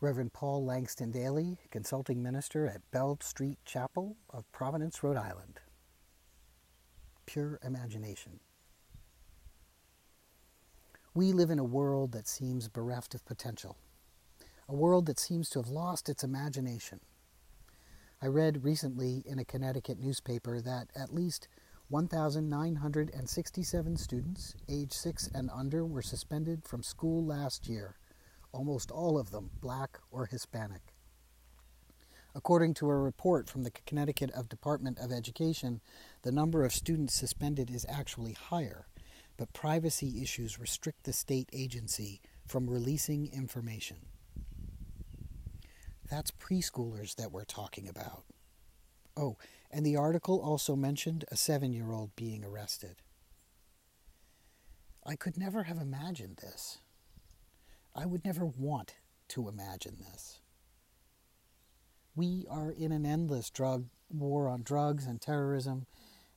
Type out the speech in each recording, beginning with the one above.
Reverend Paul Langston Daly, consulting minister at Bell Street Chapel of Providence, Rhode Island. Pure imagination. We live in a world that seems bereft of potential, a world that seems to have lost its imagination. I read recently in a Connecticut newspaper that at least 1,967 students age 6 and under were suspended from school last year, almost all of them black or Hispanic. According to a report from the Connecticut of Department of Education, the number of students suspended is actually higher, but privacy issues restrict the state agency from releasing information. That's preschoolers that we're talking about. Oh, and the article also mentioned a seven year old being arrested. I could never have imagined this. I would never want to imagine this. We are in an endless drug war on drugs and terrorism,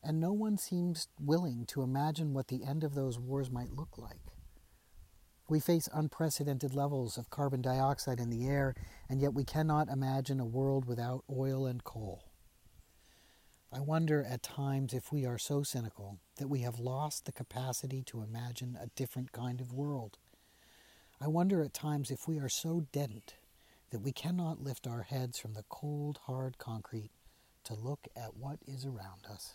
and no one seems willing to imagine what the end of those wars might look like. We face unprecedented levels of carbon dioxide in the air, and yet we cannot imagine a world without oil and coal. I wonder at times if we are so cynical that we have lost the capacity to imagine a different kind of world. I wonder at times if we are so deadened that we cannot lift our heads from the cold, hard concrete to look at what is around us.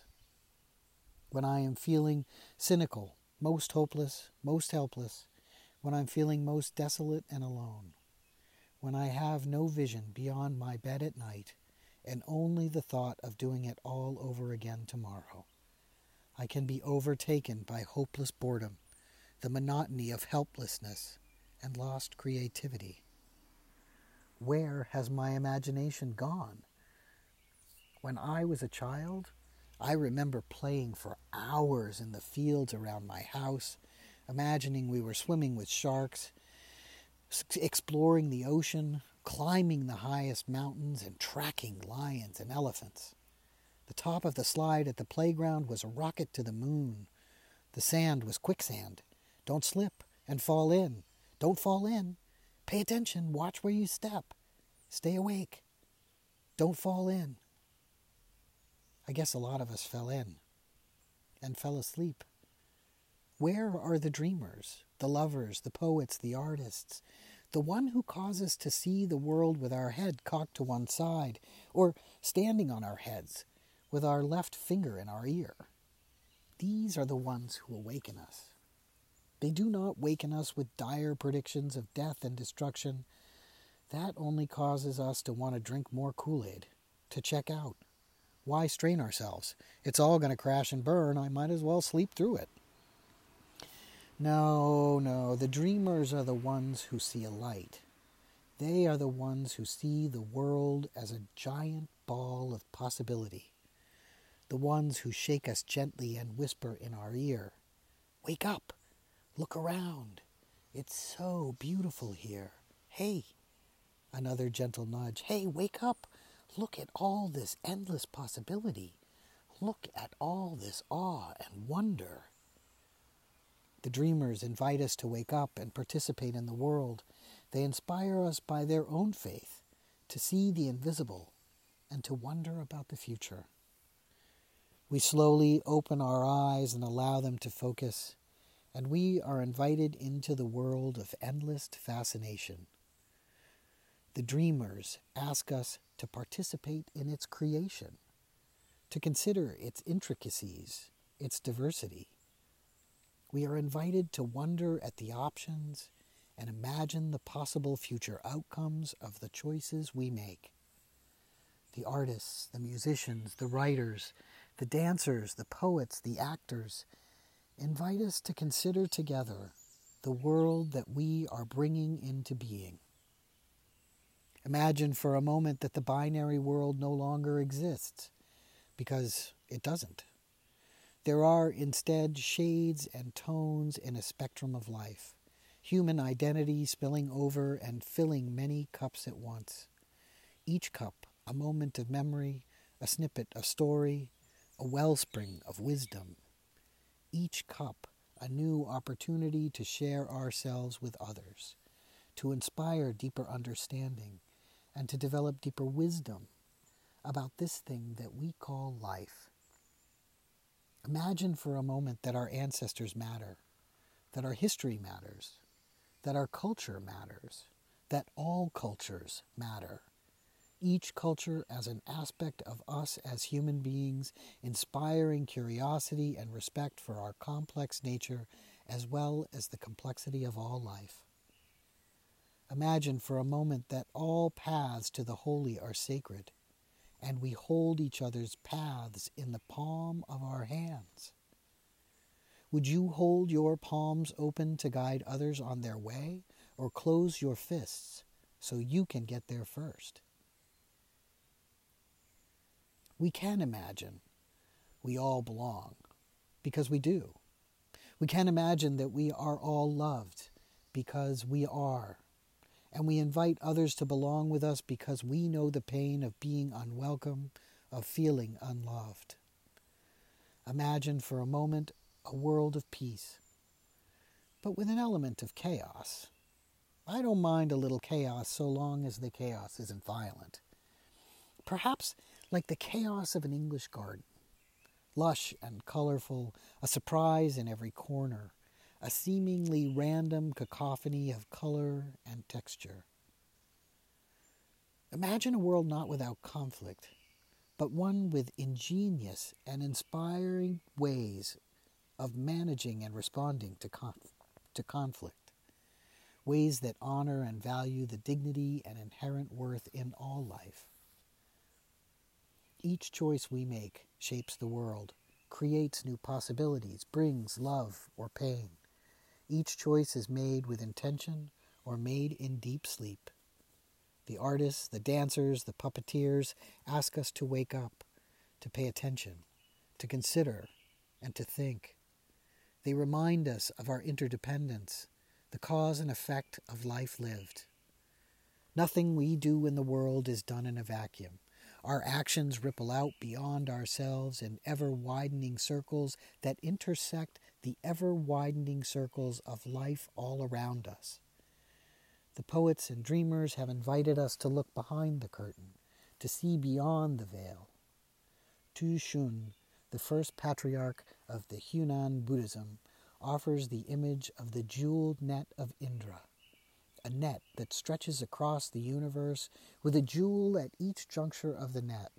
When I am feeling cynical, most hopeless, most helpless, when I'm feeling most desolate and alone, when I have no vision beyond my bed at night, and only the thought of doing it all over again tomorrow. I can be overtaken by hopeless boredom, the monotony of helplessness, and lost creativity. Where has my imagination gone? When I was a child, I remember playing for hours in the fields around my house, imagining we were swimming with sharks, exploring the ocean, climbing the highest mountains and tracking lions and elephants. The top of the slide at the playground was a rocket to the moon. The sand was quicksand. Don't slip and fall in. Don't fall in. Pay attention. Watch where you step. Stay awake. Don't fall in. I guess a lot of us fell in and fell asleep. Where are the dreamers, the lovers, the poets, the artists, the one who causes to see the world with our head cocked to one side, or standing on our heads, with our left finger in our ear. These are the ones who awaken us. They do not waken us with dire predictions of death and destruction. That only causes us to want to drink more Kool Aid, to check out. Why strain ourselves? It's all going to crash and burn. I might as well sleep through it. No, no, the dreamers are the ones who see a light. They are the ones who see the world as a giant ball of possibility. The ones who shake us gently and whisper in our ear, Wake up! Look around! It's so beautiful here. Hey! Another gentle nudge. Hey, wake up! Look at all this endless possibility. Look at all this awe and wonder. The dreamers invite us to wake up and participate in the world. They inspire us by their own faith to see the invisible and to wonder about the future. We slowly open our eyes and allow them to focus, and we are invited into the world of endless fascination. The dreamers ask us to participate in its creation, to consider its intricacies, its diversity. We are invited to wonder at the options and imagine the possible future outcomes of the choices we make. The artists, the musicians, the writers, the dancers, the poets, the actors invite us to consider together the world that we are bringing into being. Imagine for a moment that the binary world no longer exists, because it doesn't. There are instead shades and tones in a spectrum of life, human identity spilling over and filling many cups at once. Each cup a moment of memory, a snippet of story, a wellspring of wisdom. Each cup a new opportunity to share ourselves with others, to inspire deeper understanding and to develop deeper wisdom about this thing that we call life. Imagine for a moment that our ancestors matter, that our history matters, that our culture matters, that all cultures matter. Each culture as an aspect of us as human beings, inspiring curiosity and respect for our complex nature as well as the complexity of all life. Imagine for a moment that all paths to the holy are sacred, and we hold each other's paths in the palm of our hands. Would you hold your palms open to guide others on their way, or close your fists so you can get there first? We can imagine we all belong, because we do. We can imagine that we are all loved, because we are and we invite others to belong with us because we know the pain of being unwelcome, of feeling unloved. Imagine for a moment a world of peace, but with an element of chaos. I don't mind a little chaos so long as the chaos isn't violent. Perhaps like the chaos of an English garden, lush and colorful, a surprise in every corner, a seemingly random cacophony of color and texture. Imagine a world not without conflict, but one with ingenious and inspiring ways of managing and responding to, conf- to conflict, ways that honor and value the dignity and inherent worth in all life. Each choice we make shapes the world, creates new possibilities, brings love or pain. Each choice is made with intention or made in deep sleep. The artists, the dancers, the puppeteers ask us to wake up, to pay attention, to consider, and to think. They remind us of our interdependence, the cause and effect of life lived. Nothing we do in the world is done in a vacuum. Our actions ripple out beyond ourselves in ever widening circles that intersect the ever widening circles of life all around us. The poets and dreamers have invited us to look behind the curtain, to see beyond the veil. Tu Shun, the first patriarch of the Huayan Buddhism, offers the image of the jeweled net of Indra, a net that stretches across the universe with a jewel at each juncture of the net.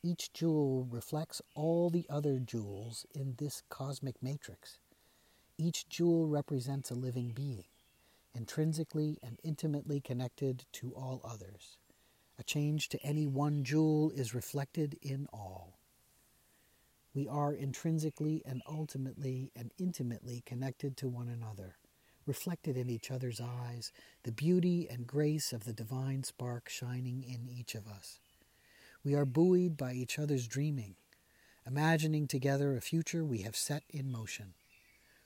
Each jewel reflects all the other jewels in this cosmic matrix. Each jewel represents a living being, intrinsically and intimately connected to all others. A change to any one jewel is reflected in all. We are intrinsically and ultimately and intimately connected to one another, reflected in each other's eyes, the beauty and grace of the divine spark shining in each of us. We are buoyed by each other's dreaming, imagining together a future we have set in motion.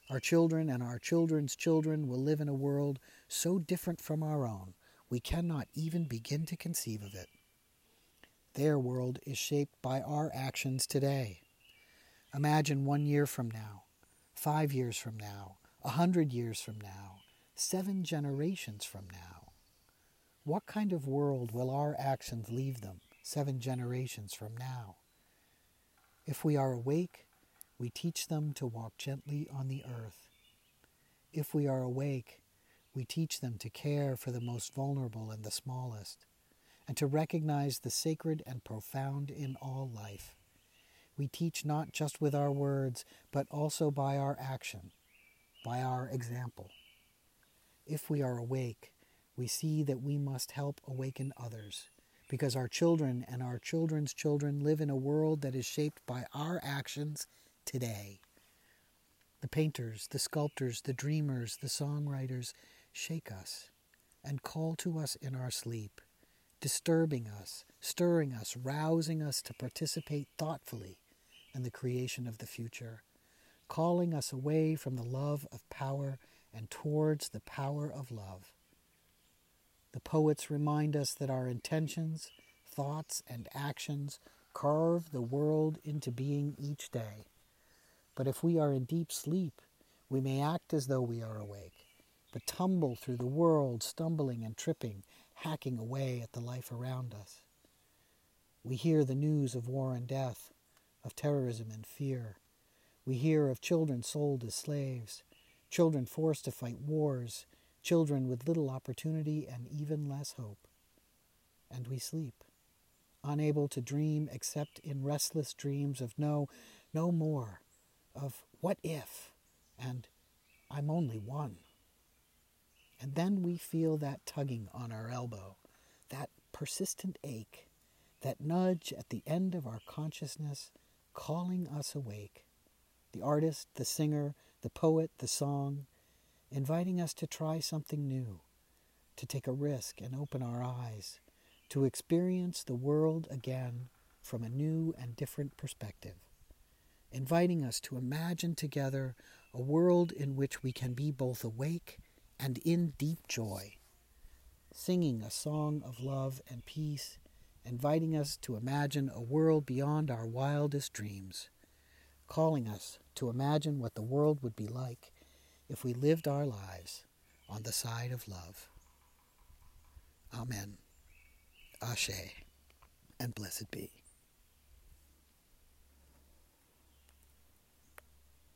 Our children and our children's children will live in a world so different from our own, we cannot even begin to conceive of it. Their world is shaped by our actions today. Imagine one year from now, five years from now, a hundred years from now, seven generations from now. What kind of world will our actions leave them? seven generations from now. If we are awake, we teach them to walk gently on the earth. If we are awake, we teach them to care for the most vulnerable and the smallest, and to recognize the sacred and profound in all life. We teach not just with our words, but also by our action, by our example. If we are awake, we see that we must help awaken others because our children and our children's children live in a world that is shaped by our actions today. The painters, the sculptors, the dreamers, the songwriters shake us and call to us in our sleep, disturbing us, stirring us, rousing us to participate thoughtfully in the creation of the future, calling us away from the love of power and towards the power of love. The poets remind us that our intentions, thoughts, and actions carve the world into being each day. But if we are in deep sleep, we may act as though we are awake. but tumble through the world, stumbling and tripping, hacking away at the life around us. We hear the news of war and death, of terrorism and fear. We hear of children sold as slaves, children forced to fight wars, children with little opportunity and even less hope. And we sleep, unable to dream except in restless dreams of no, no more, of what if, and I'm only one. And then we feel that tugging on our elbow, that persistent ache, that nudge at the end of our consciousness calling us awake. The artist, the singer, the poet, the song, inviting us to try something new, to take a risk and open our eyes, to experience the world again from a new and different perspective, inviting us to imagine together a world in which we can be both awake and in deep joy, singing a song of love and peace, inviting us to imagine a world beyond our wildest dreams, calling us to imagine what the world would be like if we lived our lives on the side of love. Amen. Ashe, and blessed be.